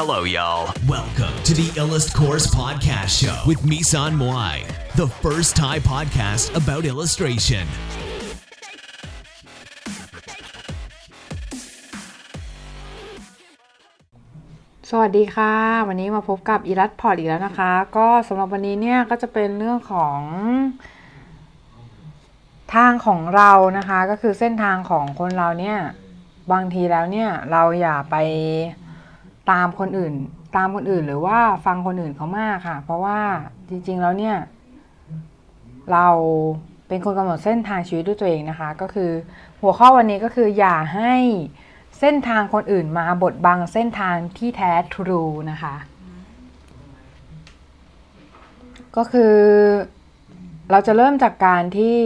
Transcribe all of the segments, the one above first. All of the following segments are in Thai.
Hello, y'all. Welcome to the Illust Course Podcast Show with Misan Moai, the first Thai podcast about illustration. สวัสดีค่ะ วันนี้มาพบกับอีรัตพอร์ตอีกแล้วนะคะ ก็สำหรับวันนี้เนี่ยก็จะเป็นเรื่องของทางของเรานะคะ ก็คือเส้นทางของคนเราเนี่ย บางทีแล้วเนี่ย เราอย่าไป ตามคนอื่น ตามคนอื่นหรือว่าฟังคนอื่นเขามากค่ะ เพราะว่าจริง ๆ แล้วเนี่ย เราเป็นคนกำหนดเส้นทางชีวิตด้วยตัวเองนะคะ ก็คือหัวข้อวันนี้ก็คืออย่าให้เส้นทางคนอื่นมาบดบังเส้นทางที่แท้ทรูนะคะ ก็คือเราจะเริ่มจากการที่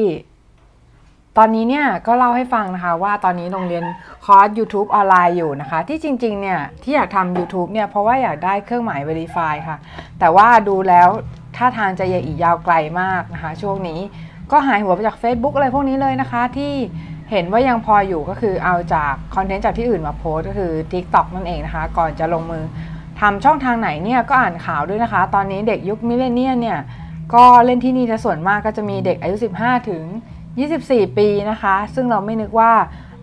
ตอนนี้เนี่ยก็เล่าให้ฟังนะคะว่าตอนนี้ลงเรียนคอร์ส YouTube ออนไลน์อยู่นะคะ ที่จริงๆเนี่ยที่อยากทำ YouTube เนี่ยเพราะว่าอยากได้เครื่องหมาย Verify ค่ะ แต่ว่าดูแล้วท่าทางจะยังอีกยาวไกลมากนะคะ ช่วงนี้ก็หายหัวไปจาก Facebook อะไรพวกนี้เลยนะคะ ที่เห็นว่ายังพออยู่ก็คือเอาจาก content จากที่อื่นมาโพสต์ก็คือ TikTok นั่นเองนะคะ ก่อนจะลงมือทำช่องทางไหนเนี่ยก็อ่านข่าวด้วยนะคะ ตอนนี้เด็กยุค millennia เนี่ยก็เล่นที่นี่จะส่วนมากก็จะมีเด็กอายุ 15 ถึง 24 ปีนะคะ ซึ่งเราไม่นึกว่า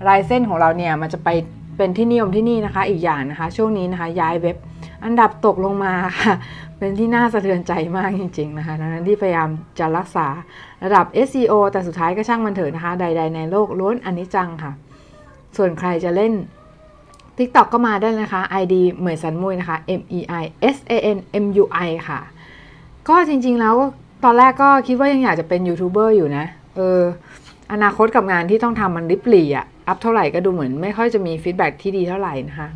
ลายเส้นของเราเนี่ยมันจะไปเป็นที่นิยมที่นี่นะคะ อีกอย่างนะคะ ช่วงนี้นะคะ ย้ายเว็บอันดับตกลงมาค่ะ เป็นที่น่าสะเทือนใจมากจริง ๆนะคะดังนั้นที่พยายามจะรักษาระดับ SEO แต่สุดท้ายก็ช่างมันเถอะนะคะ ใด ๆ ในโลกล้วนอันนี้จังค่ะ ส่วนใครจะเล่น TikTok ก็มาได้นะคะ ID เหมยสันมุยนะคะ M E I S A N M U I ค่ะ ก็จริงๆแล้วตอนแรกก็คิดว่ายังอยากจะเป็นยูทูบเบอร์อยู่นะ เออ อนาคตกับงานที่ต้องทำมันริบหรี่อะ up เท่าไหร่ก็ดูเหมือน ไม่ค่อยจะมี feedback ที่ดีเท่าไหร่นะคะ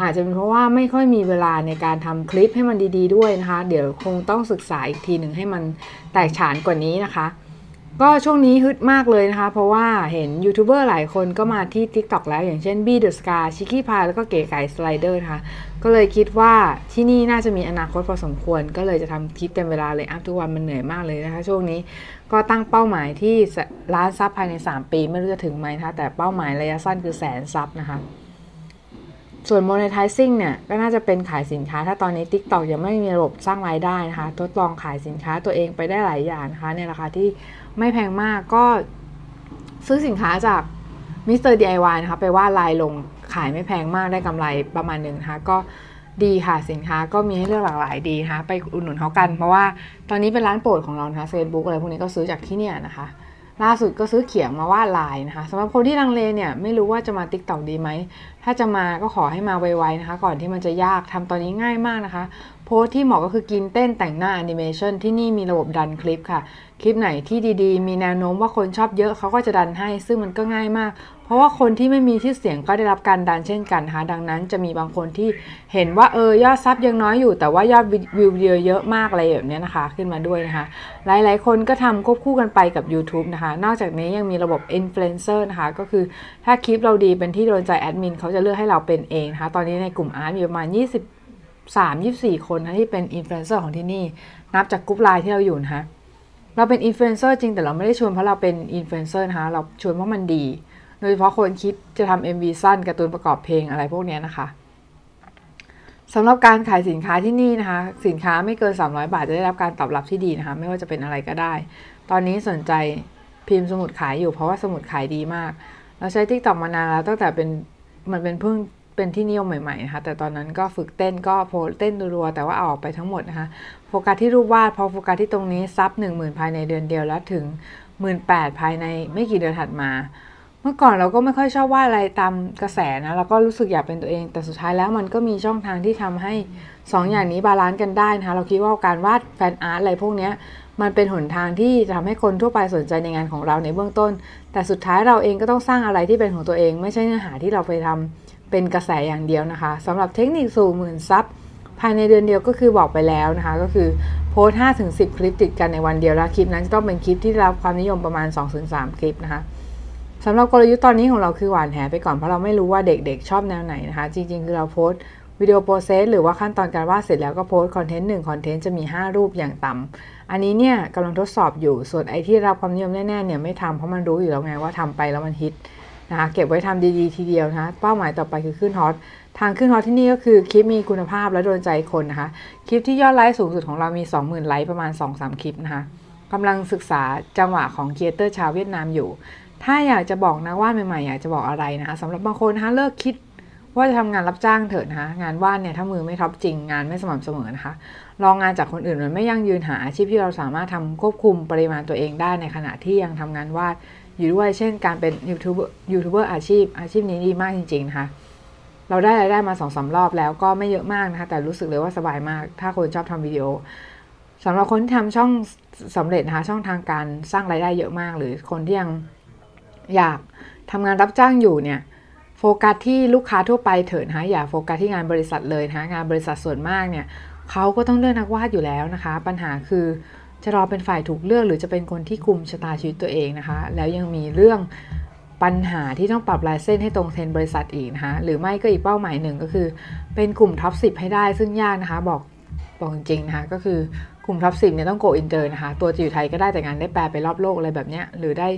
อาจจะเป็นเพราะว่าไม่ค่อยมีเวลาในการทำคลิปให้มันดี ๆ ด้วยนะคะ เดี๋ยวคงต้องศึกษาอีกทีหนึ่งให้มันแตกฉานกว่านี้นะคะ ก็ช่วงนี้ฮึดมากเลยนะคะ เพราะว่าเห็นยูทูบเบอร์หลายคนก็มาที่ TikTok แล้วอย่างเช่นบี้เดอะสกาชิคกี้พายแล้วก็เก๋ไก๋สไลเดอร์นะคะ ก็เลยคิดว่าที่นี่น่าจะมีอนาคตพอสมควร ก็เลยจะทำคลิปเต็มเวลาเลยอัพทุกวันมันเหนื่อยมากเลยนะคะ ช่วงนี้ ก็ตั้งเป้าหมายที่ล้านซับภายใน 3 ปีไม่รู้จะถึงไหมนะคะแต่เป้าหมายระยะสั้นคือแสนซับนะคะส่วน monetizing เนี่ยก็น่าจะเป็นขายสินค้า ถ้าตอนนี้ TikTok ยังไม่มีระบบสร้างรายได้นะคะ ทดลองขายสินค้าตัวเองไปได้หลายอย่างนะคะ ในราคาที่ไม่แพงมากก็ซื้อสินค้าจาก Mr. DIY นะคะ ไปวาดลายลงขายไม่แพงมากได้กำไรประมาณหนึ่งนะคะก็ ดีค่ะสินค้าก็มีให้เลือกหลากหลายดีนะคะไปอุดหนุนเขากัน เพราะว่าตอนนี้เป็นร้านโปรดของเรานะคะเฟซบุ๊กอะไรพวกนี้ก็ซื้อจากที่เนี่ยนะคะ ล่าสุดก็ซื้อเขียงมาวาดลายนะคะสำหรับคนที่ลังเลเนี่ยไม่รู้ว่าจะมาติ๊กต็อกดีไหม ถ้าจะมาก็ขอให้มาไวๆนะคะ ก่อนที่มันจะยากทำตอนนี้ง่ายมากนะคะ โพสต์ที่เหมาะก็คือกินเต้นแต่งหน้าแอนิเมชันที่นี่มีระบบดันคลิปค่ะ คลิปไหนที่ดีๆ มีแนวโน้มว่าคนชอบเยอะเขาก็จะดันให้ ซึ่งมันก็ง่ายมาก เพราะว่าคนที่ไม่มีชื่อเสียงก็ได้รับการดันเช่นกันนะคะดังนั้นจะมีบางคนที่เห็นว่าเออยอด sub ยังน้อยอยู่ แต่ว่ายอดวิววิดีโอเยอะมากอะไรแบบนี้นะคะ ขึ้นมาด้วยนะคะ หลายๆ คนก็ทำควบคู่กันไปกับ YouTube นะคะ นอกจากนี้ยังมีระบบ Influencer นะคะก็คือถ้าคลิปเราดีเป็นที่โดนใจแอดมินเขาจะเลือกให้เราเป็นเองนะคะตอนนี้ในกลุ่ม art มีประมาณ 3 24 คนนะที่เป็นอินฟลูเอนเซอร์ของที่นี่ นับจากกลุ่มไลน์ที่เราอยู่นะคะเราเป็นอินฟลูเอนเซอร์จริงแต่เราไม่ได้ชวนเพราะเราเป็นอินฟลูเอนเซอร์นะคะเราชวนเพราะมันดี โดยเฉพาะคนคิดจะทำ MV สั้นการ์ตูนประกอบเพลงอะไรพวกนี้นะคะสำหรับการขายสินค้าที่นี่นะคะ สินค้าไม่เกิน 300 บาทจะได้รับการตอบรับที่ดีนะคะ ไม่ว่าจะเป็นอะไรก็ได้ ตอนนี้สนใจพิมพ์สมุดขายอยู่เพราะว่าสมุดขายดีมาก เราใช้ TikTok มานานแล้วตั้งแต่เป็นมันเป็นเพิ่ง เป็นที่นิยมใหม่ๆนะคะแต่ตอนนั้นก็ฝึกเต้นก็โพสต์เต้นรัวๆแต่ว่าเอาออกไปทั้งหมดนะคะโฟกัสที่รูปวาดพอโฟกัสที่ตรงนี้ sub 10,000 ภายในเดือนเดียวแล้วถึง 18,000 ภายในไม่กี่เดือนถัดมา เมื่อก่อนเราก็ไม่ค่อยชอบวาดอะไรตามกระแสนะเราก็รู้สึกอยากเป็นตัวเอง แต่สุดท้ายแล้วมันก็มีช่องทางที่ทำให้2 อย่างนี้ balance กันได้นะคะเราคิดว่าการวาด fan art อะไรพวกนี้มันเป็นหนทางที่จะทำให้คนทั่วไปสนใจในงานของเราในเบื้องต้น แต่สุดท้ายเราเองก็ต้องสร้างอะไรที่เป็นของตัวเอง ไม่ใช่เนื้อหาที่เราไปทำ เป็นกระแสอย่างเดียวนะคะสำหรับเทคนิคสู่หมื่น subภายในเดือนเดียวก็คือบอกไปแล้วนะคะ ก็คือโพสต์5ถึง10 คลิปติดกันในวันเดียวแล้วคลิปนั้นจะต้องเป็นคลิปที่ได้รับความนิยมประมาณ 2-3 คลิปนะคะสำหรับกลยุทธ์ตอนนี้ของเราคือหว่านแหไปก่อนเพราะเราไม่รู้ว่าเด็กๆ ชอบแนวไหนนะคะ จริงๆ คือเราโพสต์วิดีโอ process หรือว่าขั้นตอนการวาดเสร็จแล้วก็โพสต์ content หนึ่ง content จะมี 5 รูปอย่างต่ำอันนี้เนี่ยกำลังทดสอบอยู่ส่วนไอ้ที่รับความนิยมแน่ๆเนี่ยไม่ทำเพราะมันรู้อยู่แล้วไงว่าทำไปแล้วมันฮิต นะคะเก็บไว้ทำดีๆ ทีเดียวนะคะเป้าหมายต่อไปคือขึ้น hotทางขึ้น hot ที่นี่ก็คือคลิปมีคุณภาพและโดนใจคนนะคะ คลิปที่ยอดไลค์สูงสุดของเรามี 20,000ไลค์ประมาณ 2-3 คลิปนะคะกำลังศึกษาจังหวะของ creator ชาวเวียดนามอยู่ ถ้าอยากจะบอกนะว่าใหม่ๆอยากจะบอกอะไรนะคะสำหรับบางคนนะคะเลิกคิดว่าจะทำงานรับจ้างเถอะนะคะงานวาดเนี่ยถ้ามือไม่ top จริงงานไม่สม่ำเสมอนะคะรองานจากคนอื่นมันไม่ยั่งยืนหาอาชีพที่เราสามารถทำควบคุมปริมาณตัวเองได้ในขณะที่ยังทำงานวาด อยู่ด้วยเช่นการเป็นยูทูบยูทูบเบอร์อาชีพ อาชีพนี้ดีมากจริงๆนะคะเราได้รายได้มาสองสามรอบแล้วก็ไม่เยอะมากนะคะแต่รู้สึกเลยว่าสบายมาก ถ้าคนชอบทำวิดีโอสำหรับคนที่ทำช่องสำเร็จนะคะช่องทางการสร้างรายได้เยอะมาก หรือคนที่ยังอยากทำงานรับจ้างอยู่เนี่ยโฟกัสที่ลูกค้าทั่วไปเถิดนะะอย่าโฟกัสที่งานบริษัทเลยนะะงานบริษัทส่วนมากเนี่ยเขาก็ต้องเลือกนักวาดอยู่แล้วนะคะ ปัญหาคือ จะรอเป็นฝ่ายถูกเลือกหรือจะเป็นคนที่คุมชะตาชีวิตตัวเองนะคะ แล้วยังมีเรื่องปัญหาที่ต้องปรับลายเส้นให้ตรงเทรนด์บริษัทอีกนะคะหรือไม่ก็อีกเป้าหมายหนึ่งก็คือ เป็นกลุ่ม top 10 ให้ได้ซึ่งยากนะคะบอกบอกจริงๆนะคะก็คือกลุ่ม top 10เนี่ยต้อง go inter นะคะ ตัวจะอยู่ไทยก็ได้แต่งานได้แปลไปรอบโลกอะไรแบบเนี้ยหรือได้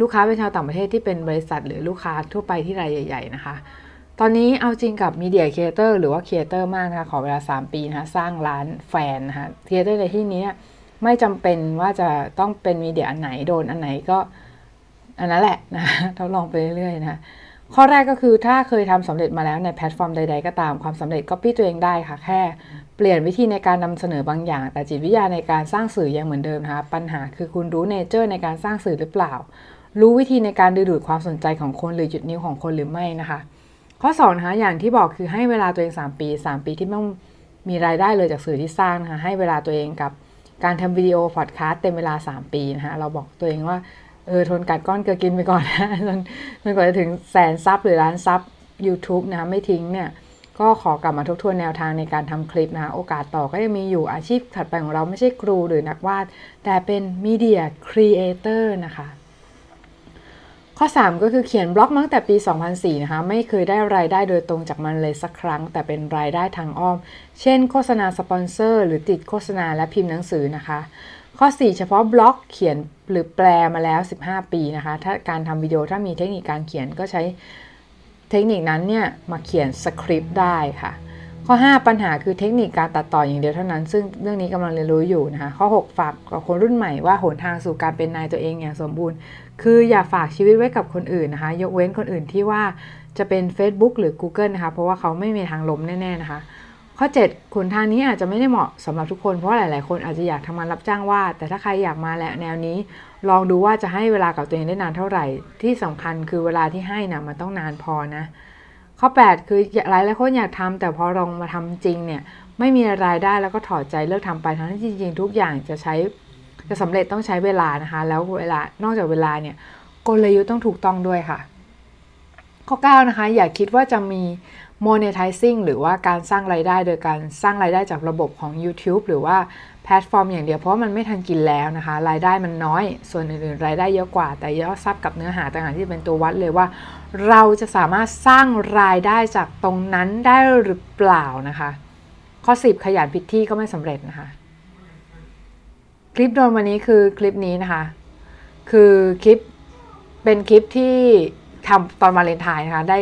ลูกค้าเป็นชาวต่างประเทศที่เป็นบริษัท หรือลูกค้าทั่วไปที่รายใหญ่ ๆ นะคะ ตอนนี้เอาจริงกับ media creator หรือว่า creator มากนะคะขอเวลา 3 ปีนะคะสร้างฐานแฟนนะคะ creator ในที่นี้ ไม่จำเป็นว่าจะต้องเป็น media อันไหนโดนอันไหนก็อันนั้นแหละนะทดลองไปเรื่อยๆนะข้อแรกก็คือถ้าเคยทำสำเร็จมาแล้วในแพลตฟอร์มใด ๆ ก็ตามความสำเร็จก็ปี้ตัวเองได้ค่ะ แค่เปลี่ยนวิธีในการนำเสนอบางอย่าง แต่จิตวิทยาในการสร้างสื่อยังเหมือนเดิมนะคะปัญหาคือคุณรู้ nature ในการสร้างสื่อหรือเปล่า รู้วิธีในการดึงดูดความสนใจของคนหรือหยุดนิ้วของคนหรือไม่นะคะ ข้อ2นะคะอย่างที่บอกคือให้เวลาตัวเอง 3 ปี 3 ปีที่ต้องมีรายได้เลยจากสื่อที่สร้างนะคะให้เวลาตัวเองกับ การทำวิดีโอพอดคาสต์เต็มเวลา 3 ปีนะคะ เราบอกตัวเองว่า เออ ทนกัดก้อนเกลือกินไปก่อนนะจนจนกว่าจะถึงแสน sub หรือล้าน sub YouTube นะคะไม่ทิ้งเนี่ย ก็ขอกลับมาทบทวนแนวทางในการทำคลิปนะคะ โอกาสต่อก็ยังมีอยู่อาชีพถัดไปของเราไม่ใช่ครูหรือนักวาด แต่เป็น media creator นะคะ ข้อ 3 ก็คือเขียนบล็อกมาตั้งแต่ปี 2004 นะคะ ไม่เคยได้รายได้โดยตรงจากมันเลยสักครั้ง แต่เป็นรายได้ทางอ้อม เช่น โฆษณาสปอนเซอร์ หรือติดโฆษณาและพิมพ์หนังสือนะคะ ข้อ 4 เฉพาะบล็อกเขียนหรือแปลมาแล้ว 15 ปีนะคะ ถ้าการทำวิดีโอถ้ามีเทคนิคการเขียนก็ใช้เทคนิคนั้นเนี่ยมาเขียนสคริปต์ได้ค่ะ ข้อ 5 ปัญหาคือเทคนิคการตัดต่ออย่างเดียวเท่านั้น ซึ่งเรื่องนี้กำลังเรียนรู้อยู่นะคะ ข้อ 6 ฝากกับคนรุ่นใหม่ว่าหนทางสู่การเป็นนายตัวเองอย่างสมบูรณ์ คืออย่าฝากชีวิตไว้กับคนอื่นนะคะ ยกเว้นคนอื่นที่ว่าจะเป็น Facebook หรือ Google นะคะ เพราะว่าเขาไม่มีทางล้มแน่ๆนะคะ ข้อ 7ขุนทางนี้อาจจะไม่ได้เหมาะสำหรับทุกคน เพราะหลายๆ คนอาจจะอยากทำงานรับจ้างวาดแต่ถ้าใครอยากมาแล้วแนวนี้ ลองดูว่าจะให้เวลากับตัวเองได้นานเท่าไหร่ ที่สำคัญคือเวลาที่ให้นะมันต้องนานพอนะ ข้อ 8 คือหลายหลายคนอยากทำแต่พอลองมาทำจริงเนี่ยไม่มีรายได้แล้วก็ถอดใจเลิกทำไปทั้งที่จริงๆ ทุกอย่างจะใช้จะสำเร็จต้องใช้เวลานะคะ แล้วเวลานอกจากเวลาเนี่ยกลยุทธ์ต้องถูกต้องด้วยค่ะ ข้อ 9 นะคะ อย่าคิดว่าจะมี monetizing หรือว่าการสร้างรายได้โดยการสร้างรายได้จากระบบของ YouTube หรือว่าแพลตฟอร์มอย่างเดียวเพราะมันไม่ทันกินแล้วนะคะ รายได้มันน้อย ส่วนอื่นๆ รายได้เยอะกว่า แต่ยอด sub กับเนื้อหาต่างๆที่เป็นตัววัดเลยว่า เราจะสามารถสร้างรายได้จากตรงนั้นได้หรือเปล่านะคะ ข้อ 10 ขยันผิดที่ก็ไม่สำเร็จนะคะ คลิปโดนวันนี้คือคลิปนี้นะคะ คือคลิปเป็นคลิปที่ ทำตอนมาเลนไทน์นะคะได้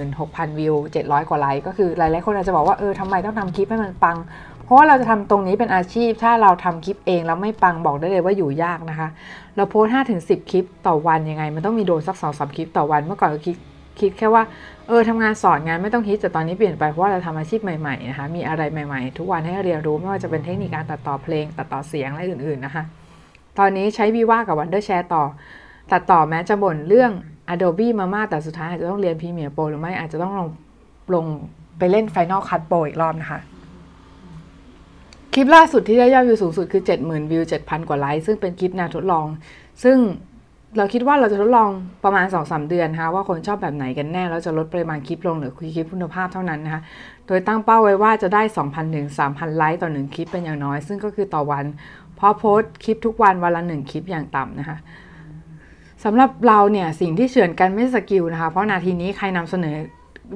16,000 วิว 700 กว่าไลค์ก็คือหลายๆคนอาจจะบอกว่าเออทำไมต้องทำคลิปให้มันปัง เพราะว่าเราจะทำตรงนี้เป็นอาชีพ ถ้าเราทำคลิปเองแล้วไม่ปังบอกได้เลยว่าอยู่ยากนะคะ เราโพสต์5ถึง10คลิปต่อวันยังไง มันต้องมีโดนสัก2อสคลิปต่อวันเมื่อก่อนก็คิดคิดแค่ว่าเออทำงานสอนงานไม่ต้องฮิตแต่ตอนนี้เปลี่ยนไปเพราะว่าเราทำอาชีพใหม่ๆนะคะมีอะไรใหม่ๆ ทุกวันให้เรียนรู้ไม่ว่าจะเป็นเทคนิคการตัดต่อเพลง ตัดต่อเสียงและอื่นๆนะคะ ตอนนี้ใช้วีว่ากับ Wondershare ต่อตัดต่อแม้จะบ่นเรื่อง Adobe มามาแต่สุดท้ายอาจจะต้องเรียน Premiere Pro หรือไม่อาจจะต้องลงลงไปเล่น Final Cut Pro อีกรอบนะคะ คลิปล่าสุดที่ได้ยอดวิวสูงสุดคือ 70,000 วิว 7,000 กว่าไลค์ ซึ่งเป็นคลิปแนวทดลอง ซึ่งเราคิดว่าเราจะทดลองประมาณ 2-3 เดือนนะคะว่าคนชอบแบบไหนกันแน่ แล้วจะลดปริมาณคลิปลงหรือคุยคลิปคุณภาพเท่านั้นนะคะ โดยตั้งเป้าไว้ว่าจะได้ 2,000 ถึง 3,000 ไลค์ต่อ 1 คลิปเป็นอย่างน้อย ซึ่งก็คือต่อวัน เพราะโพสต์คลิปทุกวันวันละ 1 คลิปอย่างต่ำนะคะ สำหรับเราเนี่ยสิ่งที่เฉือนกันไม่ใช่ skill นะคะ เพราะนาทีนี้ใครนำเสนอ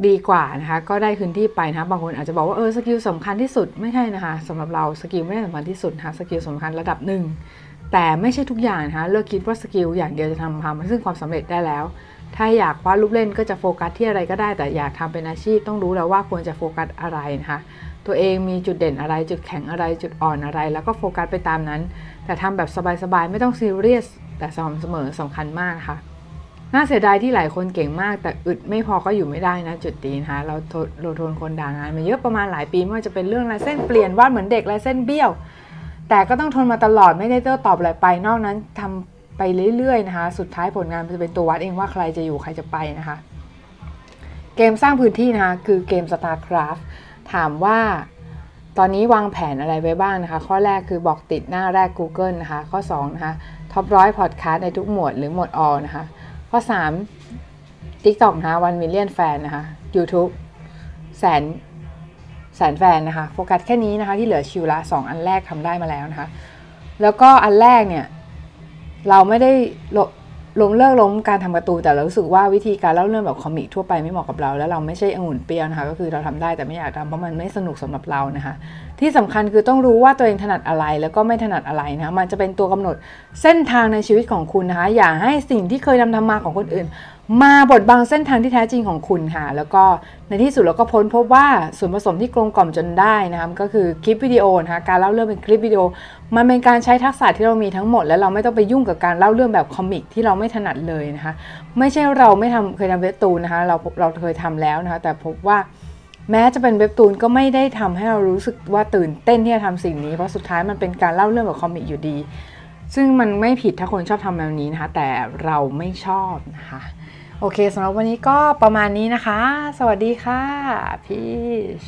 ดีกว่านะคะ ก็ได้พื้นที่ไปนะะบางคนอาจจะบอกว่าเออ skill สำคัญที่สุดไม่ใช่นะคะสำหรับเรา skill ไม่ได้สำคัญที่สุดนะคะ skill สำคัญระดับหนึ่งแต่ไม่ใช่ทุกอย่างนะคะเลิกคิดว่า skill อย่างเดียวจะนำมาซึ่งความสำเร็จได้แล้ว ถ้าอยากวาดรูปเล่นก็จะโฟกัสที่อะไรก็ได้ แต่อยากทำเป็นอาชีพต้องรู้แล้วว่าควรจะโฟกัสอะไรนะคะตัวเองมีจุดเด่นอะไรจุดแข็งอะไรจุดอ่อนอะไร แล้วก็โฟกัสไปตามนั้น แต่ทำแบบสบายๆไม่ต้องซีเรียส แต่สม่ำเสมอสำคัญมากค่ะน่าเสียดายที่หลายคนเก่งมาก แต่อึดไม่พอก็อยู่ไม่ได้นะจุดนี้นะคะเราเราทนคนด่างานมาเยอะประมาณหลายปีไม่ว่าจะเป็นเรื่องลายเส้นเปลี่ยนวาดเหมือนเด็กลายเส้นเบี้ยว แต่ก็ต้องทนมาตลอดไม่ได้โต้ตอบอะไรไป นอกนั้นทำไปเรื่อยๆนะคะ สุดท้ายผลงานจะเป็นตัววัดเองว่าใครจะอยู่ใครจะไปนะคะ เกมสร้างพื้นที่นะคะคือเกม StarCraft ถามว่าตอนนี้วางแผนอะไรไว้บ้างนะคะ ข้อแรกคือบอกติดหน้าแรก Google นะคะ ข้อ2นะคะ ท็อปร้อยพอดคาสต์ในทุกหมวดหรือหมวดออนะคะ ข้อ 3 TikTok นะคะวันมิลเลียนแฟนนะคะ YouTube แสนแสนแฟนนะคะ โฟกัสแค่นี้นะคะ ที่เหลือชิวละ 2 อันแรกทำได้มาแล้วนะคะ แล้วก็อันแรกเนี่ย เราไม่ได้ ล้มเลิกล้มการทำการ์ตูนแต่เรารู้สึกว่าวิธีการเล่าเรื่องแบบคอมิกทั่วไปไม่เหมาะกับเรา แล้วเราไม่ใช่องุ่นเปรี้ยวนะคะ ก็คือเราทำได้แต่ไม่อยากทำเพราะมันไม่สนุกสำหรับเรานะคะ ที่สำคัญคือต้องรู้ว่าตัวเองถนัดอะไรแล้วก็ไม่ถนัดอะไรนะมันจะเป็นตัวกำหนดเส้นทางในชีวิตของคุณนะคะ อย่าให้สิ่งที่เคยทำทำมาของคนอื่น มาบดบังเส้นทางที่แท้จริงของคุณค่ะ แล้วก็ในที่สุดเราก็พ้นพบว่าส่วนผสมที่กลมกล่อมจนได้นะคะก็คือคลิปวิดีโอนะคะการเล่าเรื่องเป็นคลิปวิดีโอ มันเป็นการใช้ทักษะที่เรามีทั้งหมด แล้วเราไม่ต้องไปยุ่งกับการเล่าเรื่องแบบคอมิกที่เราไม่ถนัดเลยนะคะ ไม่ใช่เราไม่ทำเคยทำเว็บตูนนะคะเราเราเคยทำแล้วนะคะ แต่พบว่าแม้จะเป็นเว็บตูนก็ไม่ได้ทำให้เรารู้สึกว่าตื่นเต้นที่จะทำสิ่งนี้เพราะสุดท้ายมันเป็นการเล่าเรื่องแบบคอมิกอยู่ดี ซึ่งมันไม่ผิดถ้าคนชอบทำแบบนี้นะคะ แต่เราไม่ชอบนะคะ โอเคสำหรับวันนี้ก็ประมาณนี้นะคะ สวัสดีค่ะพีช